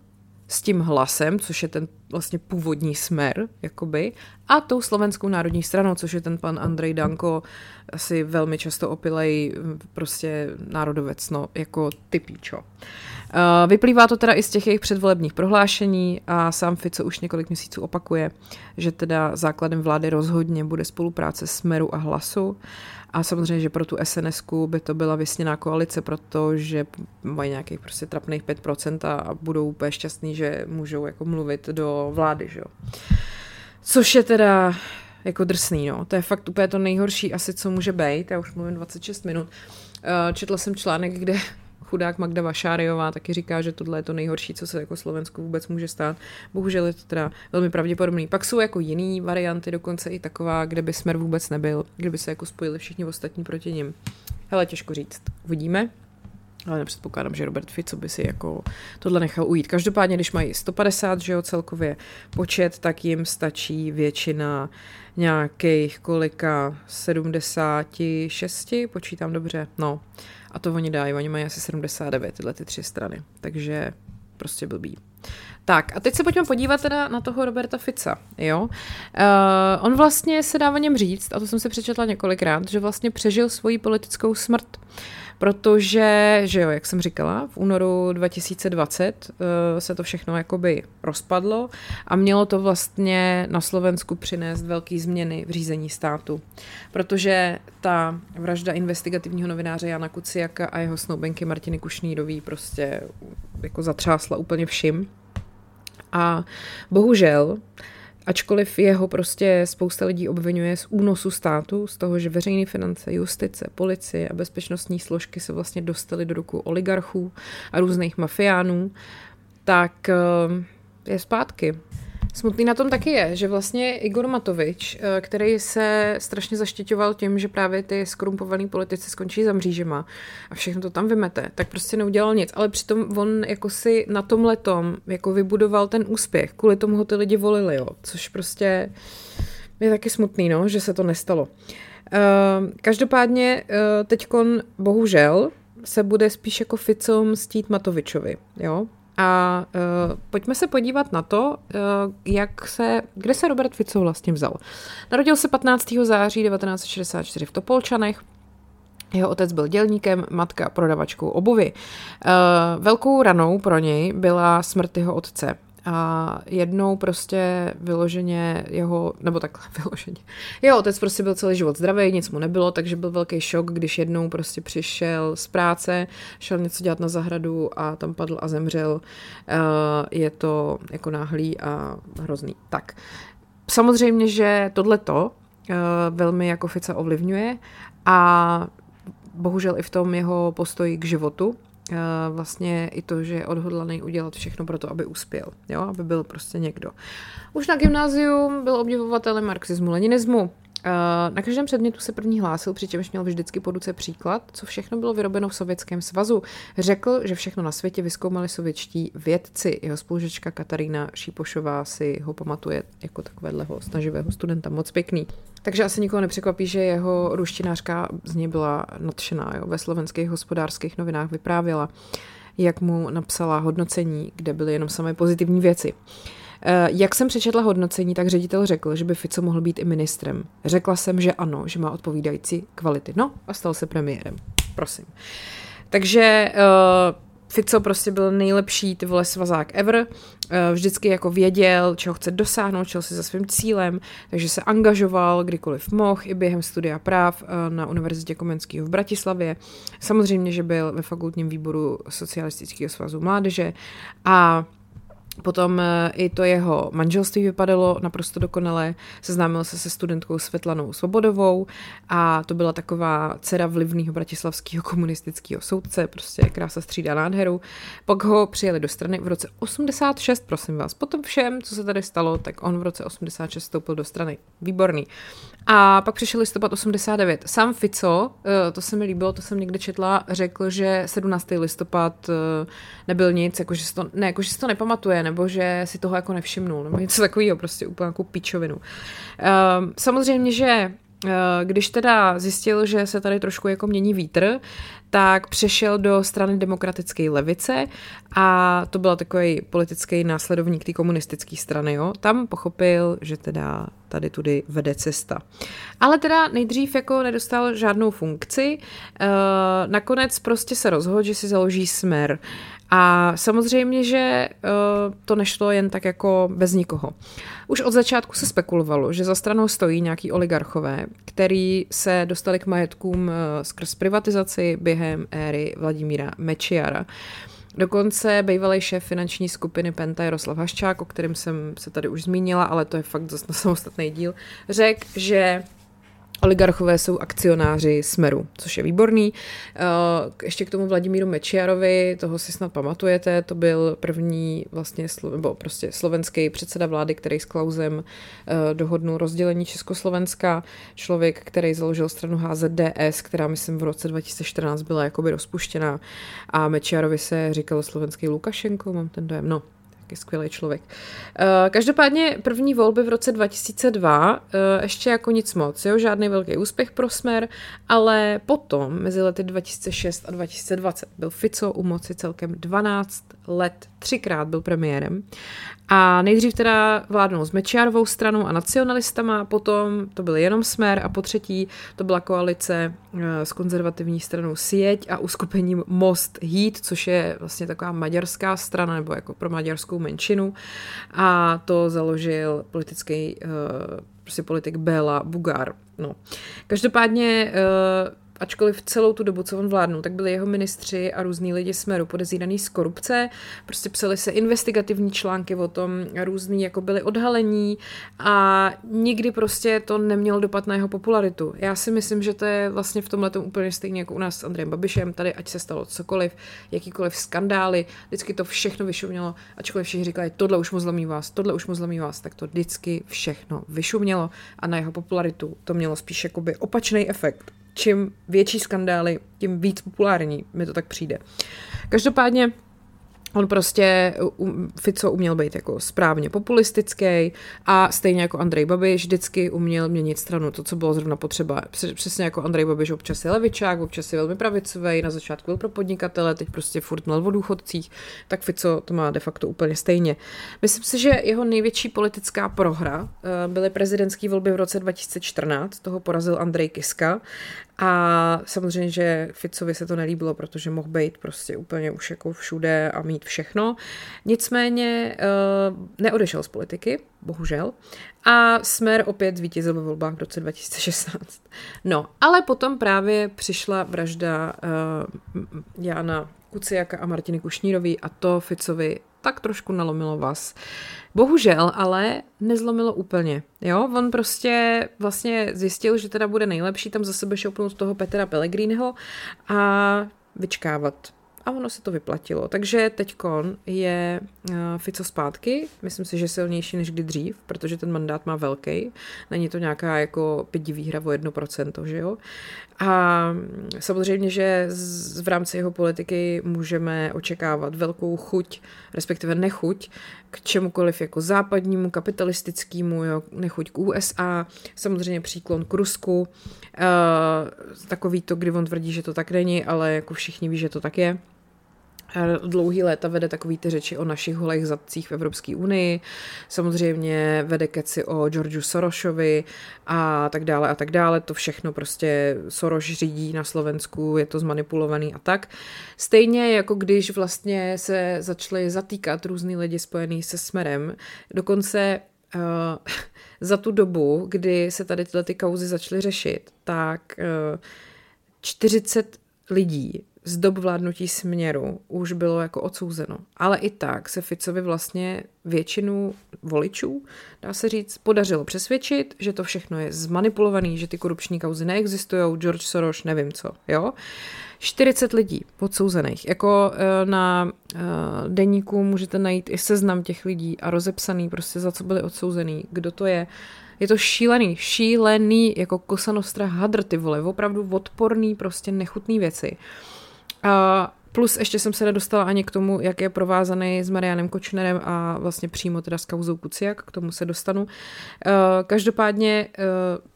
s tím hlasem, což je ten vlastně původní smer, jakoby, a tou slovenskou národní stranou, což je ten pan Andrej Danko, asi velmi často opilej prostě národovec, no, jako typíčo. Vyplývá to teda i z těch jejich předvolebních prohlášení a sám Fico už několik měsíců opakuje, že teda základem vlády rozhodně bude spolupráce Smeru a Hlasu a samozřejmě, že pro tu sns by to byla vysněná koalice, protože mají nějakých prostě trapných 5% a budou úplně šťastní, že můžou jako mluvit do vlády, že jo. Což je teda jako drsný, no. To je fakt úplně to nejhorší asi, co může být. Já už mluvím 26 minut. Eh, četla jsem článek, kde chudák Magda Vašáriová taky říká, že tohle je to nejhorší, co se jako Slovensku vůbec může stát. Bohužel je to teda velmi pravděpodobný. Pak jsou jako jiný varianty, dokonce i taková, kde by Smer vůbec nebyl, kdyby se jako spojili všichni ostatní proti nim. Hele, těžko říct. Uvidíme. Ale nepředpokládám, že Robert Fico by si jako tohle nechal ujít. Každopádně, když mají 150, že jo, celkově počet, tak jim stačí většina nějakých kolika 76, počítám dobře, no. A to oni dají, oni mají asi 79, tyhle ty tři strany. Takže prostě blbý. Tak a teď se pojďme podívat teda na toho Roberta Fica, jo. Uh, on vlastně se dá o něm říct, a to jsem si přečetla několikrát, že vlastně přežil svoji politickou smrt. Uh, protože, že jo, jak jsem říkala, v únoru 2020 uh, eh, se to všechno jakoby rozpadlo a mělo to vlastně na Slovensku přinést velké změny v řízení státu, protože ta vražda investigativního novináře Jana Kuciaka a jeho snoubenky Martiny Kušnýrový prostě jako zatřásla úplně všim. A bohužel uh, Ačkoliv jeho prostě spousta lidí obvinuje z únosu státu, z toho, že veřejné finance, justice, policie a bezpečnostní složky se vlastně dostaly do rukou oligarchů a různých mafiánů, tak eh, je zpátky. Smutný na tom taky je, že vlastně Igor Matovič, eh, který se strašně zaštiťoval tím, že právě ty skorumpovaný politici skončí za mřížema a všechno to tam vymete, tak prostě neudělal nic. Ale přitom on jako si na tom letom jako vybudoval ten úspěch. Kvůli tomu ho ty lidi volili, jo. Což prostě je taky smutný, no, že se to nestalo. Uh, každopádně uh, teďkon bohužel se bude spíš jako Ficom mstít Matovičovi, jo. A uh, pojďme se podívat na to, uh, jak se, kde se Robert Fico vlastně vzal. Narodil se 15. září 1964 v Topolčanech, jeho otec byl dělníkem, matka prodavačkou obuvy. Uh, velkou ranou pro něj byla smrt jeho otce. A jednou prostě vyloženě jeho, nebo takhle (laughs) vyloženě, jeho otec prostě byl celý život zdravý, nic mu nebylo, takže byl velký šok, když jednou prostě přišel z práce, šel něco dělat na zahradu a tam padl a zemřel. Uh, je to jako náhlý a hrozný. Tak, samozřejmě, že tohleto uh, velmi jako Fica ovlivňuje a bohužel i v tom jeho postoji k životu, vlastně i to, že je odhodlaný udělat všechno pro to, aby uspěl, jo, aby byl prostě někdo. Už na gymnázium byl obdivovatelem marxismu, leninismu, Eh, na každém předmětu se první hlásil, přičemž měl vždycky po ruce příklad, co všechno bylo vyrobeno v Sovětském svazu. Řekl, že všechno na světě vyskoumali sovětští vědci. Jeho spolužečka Katarína Šípošová si ho pamatuje jako takového snaživého studenta, moc pěkný. Takže asi nikoho nepřekvapí, že jeho ruštinářka z něj byla nadšená. Jo? Ve slovenských hospodářských novinách vyprávěla, jak mu napsala hodnocení, kde byly jenom samé pozitivní věci. Eh, jak jsem přečetla hodnocení, tak ředitel řekl, že by Fico mohl být i ministrem. Řekla jsem, že ano, že má odpovídající kvality. No a stal se premiérem. Prosím. Takže uh, Fico prostě byl nejlepší ty vole svazák ever, eh, vždycky jako věděl, čeho chce dosáhnout, čeho si za svým cílem, takže se angažoval kdykoliv mohl, i během studia práv na Univerzitě Komenského v Bratislavě. Samozřejmě, že byl ve fakultním výboru Socialistického svazu mládeže a Potom eh, i to jeho manželství vypadalo naprosto dokonale. Seznámil se se studentkou Světlanou Svobodovou a to byla taková dcera vlivného bratislavského komunistického soudce, prostě krása střídá nádheru. Pak ho přijeli do strany v roce 86, prosím vás. Potom všem, co se tady stalo, tak on v roce 86 vstoupil do strany. Výborný. A pak přišel listopad 89. Sám Fico, eh, to se mi líbilo, to jsem někde četla, řekl, že 17. listopad eh, nebyl nic, jakože si to, ne, jakože si to nepamatuje, nebo že si toho jako nevšimnul, nebo něco takového, prostě úplně jako píčovinu. Um, samozřejmě, že uh, když teda zjistil, že se tady trošku jako mění vítr, tak přešel do strany demokratické levice a to byl takový politický následovník té komunistické strany. Jo. Tam pochopil, že teda tady tudy vede cesta. Ale teda nejdřív jako nedostal žádnou funkci, uh, nakonec prostě se rozhodl, že si založí smer. A samozřejmě, že uh, to nešlo jen tak jako bez nikoho. Už od začátku se spekulovalo, že za stranou stojí nějaký oligarchové, který se dostali k majetkům uh, skrz privatizaci během éry Vladimíra Mečiara. Dokonce bývalý šéf finanční skupiny Penta Jaroslav Haščák, o kterém jsem se tady už zmínila, ale to je fakt zase na samostatný díl, řekl, že Oligarchové jsou akcionáři Smeru, což je výborný. Eh, ještě k tomu Vladimíru Mečiarovi, toho si snad pamatujete, to byl první vlastně, nebo prostě slovenský předseda vlády, který s Klausem eh, dohodnul rozdělení Československa. Člověk, který založil stranu HZDS, která myslím v roce 2014 byla jakoby rozpuštěná a Mečiarovi se říkalo slovenský Lukašenko, mám ten dojem, no, taky skvělý člověk. Uh, každopádně první volby v roce 2002 uh, eh, ještě jako nic moc, jo, žádný velký úspěch pro Smer, ale potom mezi lety 2006 a 2020 byl Fico u moci celkem 12 let, třikrát byl premiérem a nejdřív teda vládnul s Mečiarovou stranou a nacionalistama, potom to byl jenom Smer a po třetí to byla koalice eh, s konzervativní stranou Sieť a uskupením Most Heat, což je vlastně taková maďarská strana nebo jako pro maďarskou menšinu a to založil politický uh, prostě politik Béla Bugár. No. Každopádně uh, ačkoliv celou tu dobu, co on vládnul, tak byli jeho ministři a různí lidi Smeru podezíraný z korupce. Prostě psali se investigativní články o tom, různý jako byli odhalení a nikdy prostě to nemělo dopad na jeho popularitu. Já si myslím, že to je vlastně v tomhle úplně stejně jako u nás s Andrejem Babišem, tady ať se stalo cokoliv, jakýkoliv skandály, vždycky to všechno vyšumělo, ačkoliv všichni říkali, tohle už mu zlomí vás, tohle už mu zlomí vás, tak to vždycky všechno vyšumělo a na jeho popularitu to mělo spíš jakoby opačný efekt čím větší skandály, tím víc populární, mi to tak přijde. Každopádně On prostě, Fico uměl být jako správně populistický a stejně jako Andrej Babiš vždycky uměl měnit stranu, to, co bylo zrovna potřeba. Přesně jako Andrej Babiš občas je levičák, občas je velmi pravicový, na začátku byl pro podnikatele, teď prostě furt měl o důchodcích, tak Fico to má de facto úplně stejně. Myslím si, že jeho největší politická prohra eh, byly prezidentské volby v roce 2014, toho porazil Andrej Kiska a samozřejmě, že Ficovi se to nelíbilo, protože mohl být prostě úplně už jako všude a mít všechno. Nicméně uh, neodešel z politiky, bohužel. A Smer opět zvítězil ve volbách v roce 2016. No, ale potom právě přišla vražda uh, Jana Kuciaka a Martiny Kušnírový a to Ficovi tak trošku nalomilo vás. Bohužel, ale nezlomilo úplně. Jo, on prostě vlastně zjistil, že teda bude nejlepší tam za sebe šoupnout toho Petra Pellegriniho a vyčkávat. A ono se to vyplatilo. Takže teďkon je uh, Fico zpátky, myslím si, že silnější než kdy dřív, protože ten mandát má velký. Není to nějaká jako pěti výhra o 1%, že jo? A samozřejmě, že z, v rámci jeho politiky můžeme očekávat velkou chuť, respektive nechuť k čemukoliv jako západnímu, kapitalistickému, jo, nechuť k USA, samozřejmě příklon k Rusku, uh, takový to, kdy on tvrdí, že to tak není, ale jako všichni ví, že to tak je dlouhý léta vede takový ty řeči o našich holých zadcích v Evropské unii, samozřejmě vede keci o Georgeu Sorosovi a tak dále a tak dále, to všechno prostě Soros řídí na Slovensku, je to zmanipulovaný a tak. Stejně jako když vlastně se začaly zatýkat různý lidi spojený se Smerem, dokonce uh, (laughs) za tu dobu, kdy se tady tyhle ty kauzy začaly řešit, tak uh, 40 lidí z dob vládnutí směru už bylo jako odsouzeno. Ale i tak se Ficovi vlastně většinu voličů, dá se říct, podařilo přesvědčit, že to všechno je zmanipulovaný, že ty korupční kauzy neexistují, George Soros, nevím co, jo. 40 lidí odsouzených. Jako eh, na eh, deníku můžete najít i seznam těch lidí a rozepsaný prostě za co byli odsouzený, kdo to je. Je to šílený, šílený, jako kosanostra hadr, ty vole, opravdu odporný, prostě nechutný věci. A plus ještě jsem se nedostala ani k tomu, jak je provázaný s Marianem Kočnerem a vlastně přímo teda s kauzou Kuciak, k tomu se dostanu. Uh, každopádně uh,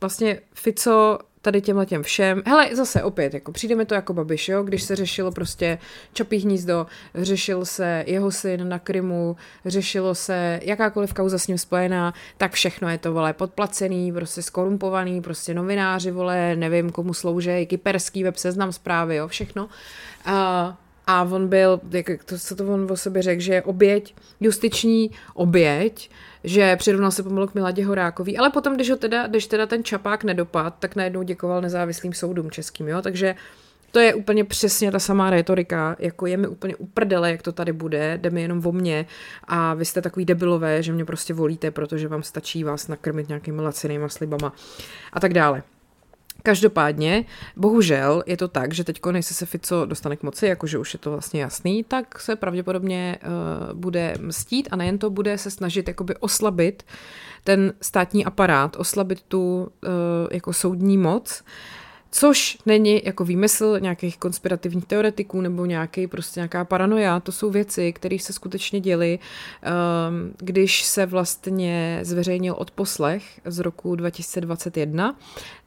vlastně Fico tady těmhle těm všem. Hele, zase opět, jako přijde mi to jako babiš, jo, když se řešilo prostě Čapí hnízdo, řešil se jeho syn na Krymu, řešilo se jakákoliv kauza s ním spojená, tak všechno je to, vole, podplacený, prostě skorumpovaný, prostě novináři, vole, nevím, komu slouží, kyperský web, seznam zprávy, jo, všechno. Uh, a on byl, jak to, co to on o sobě řekl, že je oběť, justiční oběť, že přirovnal se pomalu k Miladě Horákový, ale potom, když, ho teda, když teda ten čapák nedopad, tak najednou děkoval nezávislým soudům českým, jo, takže to je úplně přesně ta samá retorika, jako je mi úplně uprdele, jak to tady bude, jde mi jenom o mě. A vy jste takový debilové, že mě prostě volíte, protože vám stačí vás nakrmit nějakými lacinýma slibama a tak dále. Každopádně, bohužel je to tak, že teď, než se Fico dostane k moci, jakože už je to vlastně jasný, tak se pravděpodobně uh, bude mstít a nejen to bude se snažit jakoby oslabit ten státní aparát, oslabit tu uh, jako soudní moc, Což není jako výmysl nějakých konspirativních teoretiků nebo nějaký prostě nějaká paranoia. To jsou věci, které se skutečně děly, um, když se vlastně zveřejnil odposlech z roku 2021.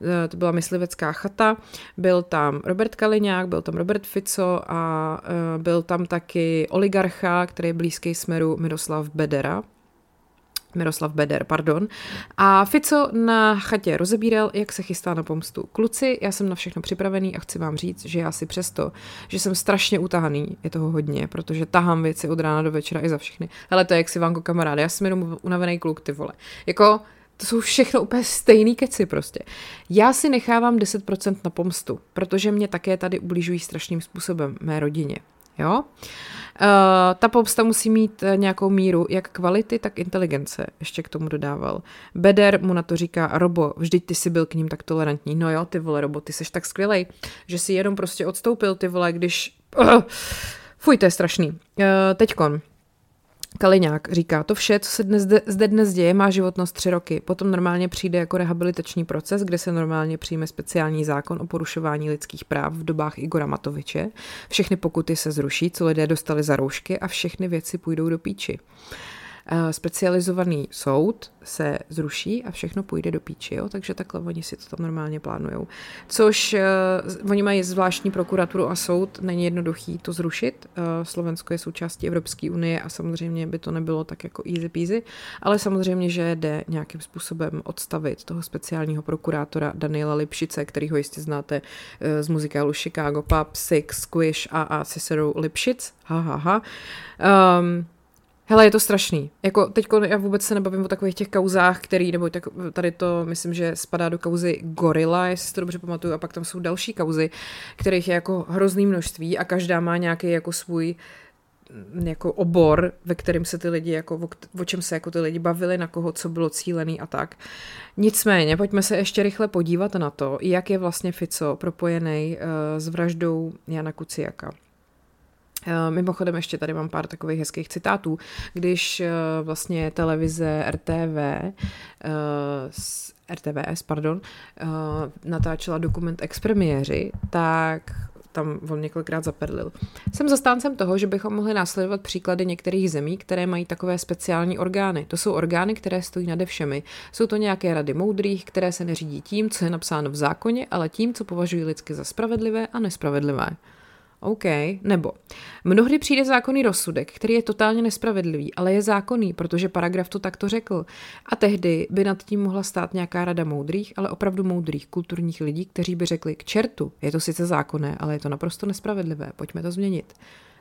Eh, to byla myslivecká chata. Byl tam Robert Kaliňák, byl tam Robert Fico a eh, byl tam taky oligarcha, který je blízký smeru Miroslav Bedera, Miroslav Beder, pardon. A Fico na chatě rozebíral, jak se chystá na pomstu. Kluci, já jsem na všechno připravený a chci vám říct, že já si přesto, že jsem strašně utahaný, je toho hodně, protože tahám věci od rána do večera i za všechny. Hele, to je jak si Vanko kamarád, já jsem jenom unavený kluk, ty vole. Jako, to jsou všechno úplně stejný keci prostě. Já si nechávám 10% na pomstu, protože mě také tady ubližují strašným způsobem mé rodině. Jo? Uh, ta pomsta musí mít uh, nějakou míru jak kvality, tak inteligence, ještě k tomu dodával. Beder mu na to říká, Robo, vždyť ty jsi byl k ním tak tolerantní. No jo, ty vole, Robo, ty jsi tak skvělej, že si jenom prostě odstoupil, ty vole, když... Uh, (coughs) fuj, to je strašný. Uh, teďkon. Kaliňák říká, to vše, co se dnes, zde dnes děje, má životnost tři roky. Potom normálně přijde jako rehabilitační proces, kde se normálně přijme speciální zákon o porušování lidských práv v dobách Igora Matoviče. Všechny pokuty se zruší, co lidé dostali za roušky a všechny věci půjdou do píči. Eh, specializovaný soud se zruší a všechno půjde do píči, jo? takže takhle oni si to tam normálně plánují. Což uh, oni mají zvláštní prokuraturu a soud, není jednoduchý to zrušit. Uh, Slovensko je součástí Evropské unie a samozřejmě by to nebylo tak jako easy peasy, ale samozřejmě, že jde nějakým způsobem odstavit toho speciálního prokurátora Daniela Lipšice, kterýho jistě znáte uh, z muzikálu Chicago Pub, Six, Squish a, a Cicero Lipšic. Ha, ha, ha. Um, Hele, je to strašný. Jako teď já vůbec se nebavím o takových těch kauzách, který, nebo tak, tady to myslím, že spadá do kauzy Gorilla, jestli si to dobře pamatuju, a pak tam jsou další kauzy, kterých je jako hrozný množství a každá má nějaký jako svůj mm, jako obor, ve kterém se ty lidi, jako, o, o čem se jako ty lidi bavili, na koho co bylo cílený a tak. Nicméně, pojďme se ještě rychle podívat na to, jak je vlastně Fico propojený uh, s vraždou Jana Kuciaka. Eh, mimochodem ještě tady mám pár takových hezkých citátů. Když eh, vlastně televize RTV eh, RTVS, pardon, natáčela dokument expremiéři, tak tam on několikrát zaperlil. Jsem zastáncem toho, že bychom mohli následovat příklady některých zemí, které mají takové speciální orgány. To jsou orgány, které stojí nade všemi. Jsou to nějaké rady moudrých, které se neřídí tím, co je napsáno v zákoně, ale tím, co považují lidsky za spravedlivé a nespravedlivé. OK, nebo mnohdy přijde zákonný rozsudek, který je totálně nespravedlivý, ale je zákonný, protože paragraf to takto řekl. A tehdy by nad tím mohla stát nějaká rada moudrých, ale opravdu moudrých kulturních lidí, kteří by řekli k čertu, je to sice zákonné, ale je to naprosto nespravedlivé, pojďme to změnit.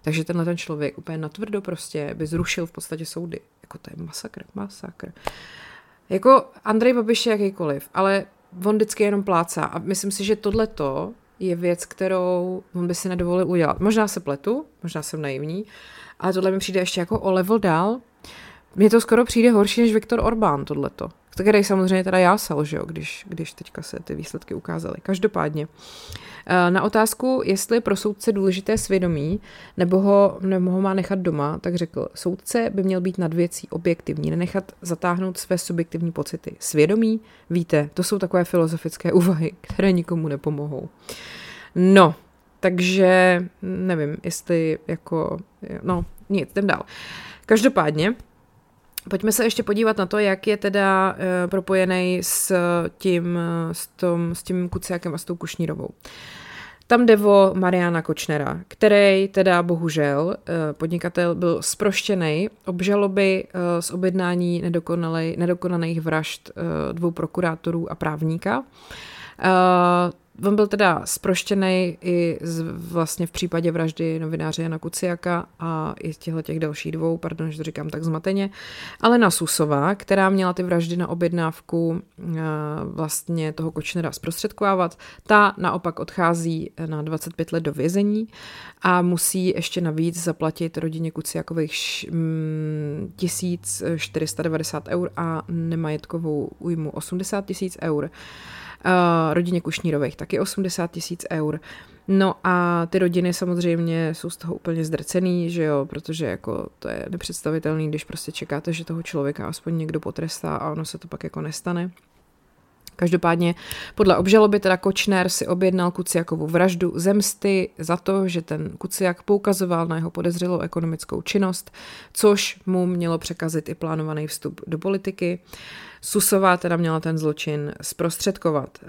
Takže tenhle ten člověk úplně natvrdo prostě by zrušil v podstatě soudy. Jako to je masakr, masakr. Jako Andrej Babiš je jakýkoliv, ale on vždycky jenom plácá a myslím si, že tohleto je věc, kterou on by si nedovolil udělat. Možná se pletu, možná jsem naivní, ale tohle mi přijde ještě jako o level dál. Mně to skoro přijde horší než Viktor Orbán, tohleto. Který samozřejmě teda jásal, že jo, když, když teďka se ty výsledky ukázaly. Každopádně. Eh, na otázku, jestli je pro soudce důležité svědomí, nebo ho, nebo ho má nechat doma, tak řekl, soudce by měl být nad věcí objektivní, nenechat zatáhnout své subjektivní pocity. Svědomí, víte, to jsou takové filozofické (laughs) úvahy, které nikomu nepomohou. No, takže nevím, jestli jako, no nic, jdem dál. Každopádně, Pojďme se ještě podívat na to, jak je teda uh, propojený s tím, s, tom, s tím Kuciakem a s tou Kušnírovou. Tam jde o Mariana Kočnera, který teda bohužel uh, podnikatel byl sproštěný obžaloby uh, z objednání nedokonaných vražd uh, dvou prokurátorů a právníka. Uh, On byl teda sproštěný i z, vlastně v případě vraždy novináře Jana Kuciaka a i těchto těch dalších dvou, pardon, že to říkám tak zmateně, ale na Susová, která měla ty vraždy na objednávku eh, vlastně toho Kočnera zprostředkovávat, ta naopak odchází na 25 let do vězení a musí ještě navíc zaplatit rodině Kuciakových 1490 eur a nemajetkovou újmu 80 tisíc eur. Uh, rodině Kušnírových taky 80 tisíc eur. No a ty rodiny samozřejmě jsou z toho úplně zdrcený, že jo, protože jako to je nepředstavitelný, když prostě čekáte, že toho člověka aspoň někdo potrestá a ono se to pak jako nestane. Každopádně podle obžaloby teda Kočner si objednal Kuciakovu vraždu zemsty za to, že ten Kuciak poukazoval na jeho podezřelou ekonomickou činnost, což mu mělo překazit i plánovaný vstup do politiky. Susová teda měla ten zločin zprostředkovat. Eh,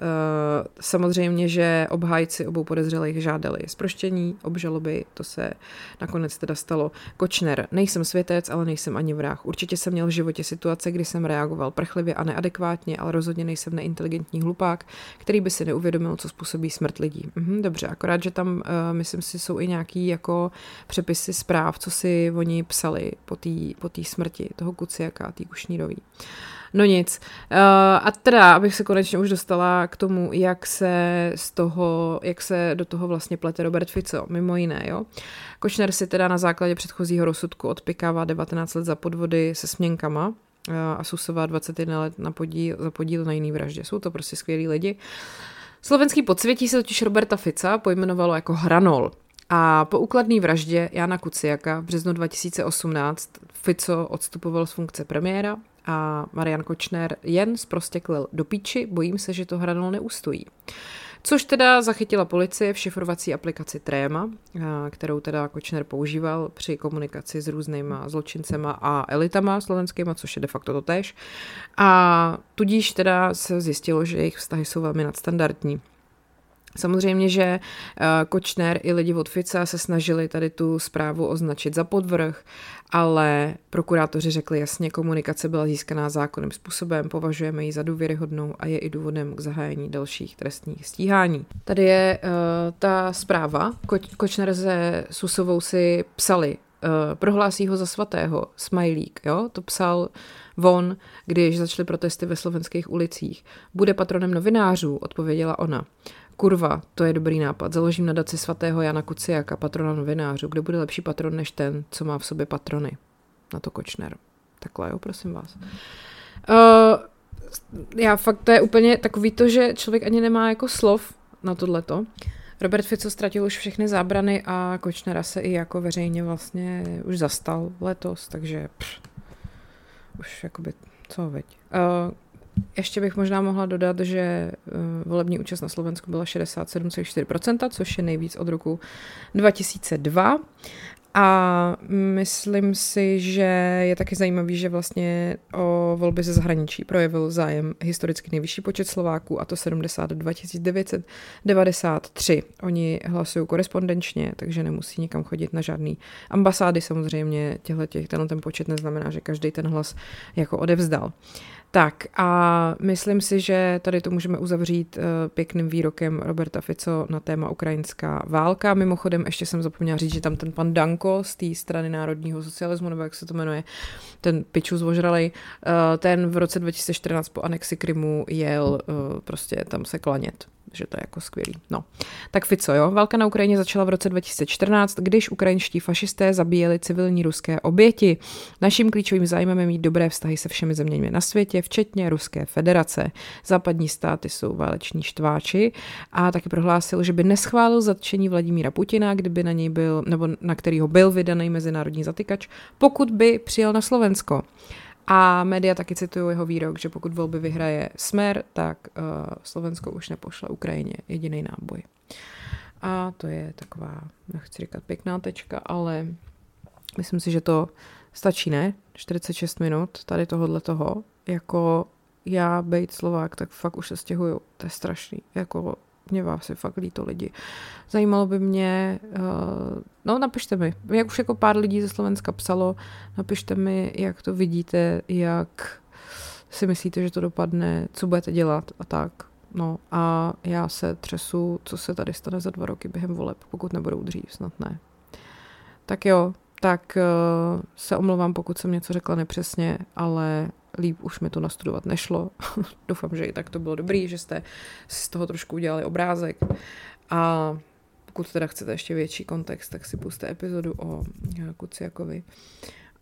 samozřejmě, že obhájci obou podezřelých žádali zproštění, obžaloby, to se nakonec teda stalo. Kočner, nejsem světec, ale nejsem ani vrah. Určitě jsem měl v životě situace, kdy jsem reagoval prchlivě a neadekvátně, ale rozhodně nejsem neinteligentní hlupák, který by si neuvědomil, co způsobí smrt lidí. Mhm, dobře, akorát, že tam, uh, myslím si, jsou i nějaký jako přepisy zpráv, co si oni psali po té po smrti toho Kuciaka a té Kušnírový. No nic. Uh, a teda, abych se konečně už dostala k tomu, jak se z toho, jak se do toho vlastně plete Robert Fico, mimo jiné, jo. Kočner si teda na základě předchozího rozsudku odpikává 19 let za podvody se směnkama, uh, a Susová 21 let na podíl, za podíl na jiný vraždě. Jsou to prostě skvělí lidi. Slovenský podsvětí se totiž Roberta Fica pojmenovalo jako Hranol. A po úkladné vraždě Jana Kuciaka v březnu 2018 Fico odstupoval z funkce premiéra a Marian Kočner jen zprostěklil do píči, bojím se, že to hranol neustojí. Což teda zachytila policie v šifrovací aplikaci Tréma, kterou teda Kočner používal při komunikaci s různýma zločincema a elitama slovenskýma, což je de facto to tež. A tudíž teda se zjistilo, že jejich vztahy jsou velmi nadstandardní. Samozřejmě, že eh, Kočner i lidi od Fica se snažili tady tu zprávu označit za podvrh, ale prokurátoři řekli jasně, komunikace byla získaná zákonným způsobem, považujeme ji za důvěryhodnou a je i důvodem k zahájení dalších trestních stíhání. Tady je uh, ta zpráva. Ko- Kočner se Susovou si psali uh, prohlásí ho za svatého, smajlík, jo, to psal von, když začaly protesty ve slovenských ulicích. Bude patronem novinářů, odpověděla ona. Kurva, to je dobrý nápad. Založím nadaci svatého Jana Kuciaka, patrona novinářů. Kdo bude lepší patron než ten, co má v sobě patrony? Na to Kočner. Takhle, jo, prosím vás. Uh, já fakt, to je úplně takový to, že člověk ani nemá jako slov na tohleto. Robert Fico ztratil už všechny zábrany a Kočnera se i jako veřejně vlastně už zastal letos, takže pff, už jakoby co, veď. Uh, ještě bych možná mohla dodat, že uh, volební účast na Slovensku byla 67,4%, což je nejvíc od roku 2002. A myslím si, že je taky zajímavý, že vlastně o volby ze zahraničí projevil zájem historicky nejvyšší počet Slováků, a to 72 993. Oni hlasují korespondenčně, takže nemusí nikam chodit na žádný ambasády. Samozřejmě těhle těch, ten počet neznamená, že každý ten hlas jako odevzdal. Tak a myslím si, že tady to můžeme uzavřít uh, pěkným výrokem Roberta Fico na téma ukrajinská válka. Mimochodem ještě jsem zapomněla říct, že tam ten pan Danko z té strany národního socialismu, nebo jak se to jmenuje, ten piču zvožralej, uh, ten v roce 2014 po anexi Krymu jel uh, prostě tam se klanět že to je jako skvělý. No, tak Fico, jo. Válka na Ukrajině začala v roce 2014, když ukrajinští fašisté zabíjeli civilní ruské oběti. Naším klíčovým zájmem je mít dobré vztahy se všemi zeměmi na světě, včetně Ruské federace. Západní státy jsou váleční štváči a taky prohlásil, že by neschválil zatčení Vladimíra Putina, kdyby na něj byl, nebo na kterýho byl vydaný mezinárodní zatykač, pokud by přijel na Slovensko. A média taky citují jeho výrok, že pokud volby vyhraje Smer, tak uh, Slovensko už nepošle Ukrajině jediný náboj. A to je taková, nechci říkat pěkná tečka, ale myslím si, že to stačí, ne? 46 minut tady tohohle toho. Jako já bejt Slovák, tak fakt už se stěhuju. To je strašný. Jako mě vás je fakt líto lidi. Zajímalo by mě, uh, no napište mi, jak už jako pár lidí ze Slovenska psalo, napište mi, jak to vidíte, jak si myslíte, že to dopadne, co budete dělat a tak. No a já se třesu, co se tady stane za dva roky během voleb, pokud nebudou dřív, snad ne. Tak jo, tak uh, se omlouvám, pokud jsem něco řekla nepřesně, ale líp už mi to nastudovat nešlo. (laughs) Doufám, že i tak to bylo dobrý, že jste z toho trošku udělali obrázek. A pokud teda chcete ještě větší kontext, tak si puste epizodu o eh, Kuciakovi.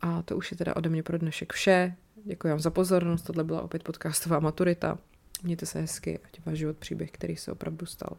A to už je teda ode mě pro dnešek vše. Děkuji vám za pozornost. Tohle byla opět podcastová maturita. Mějte se hezky, ať váš život příběh, který se opravdu stal.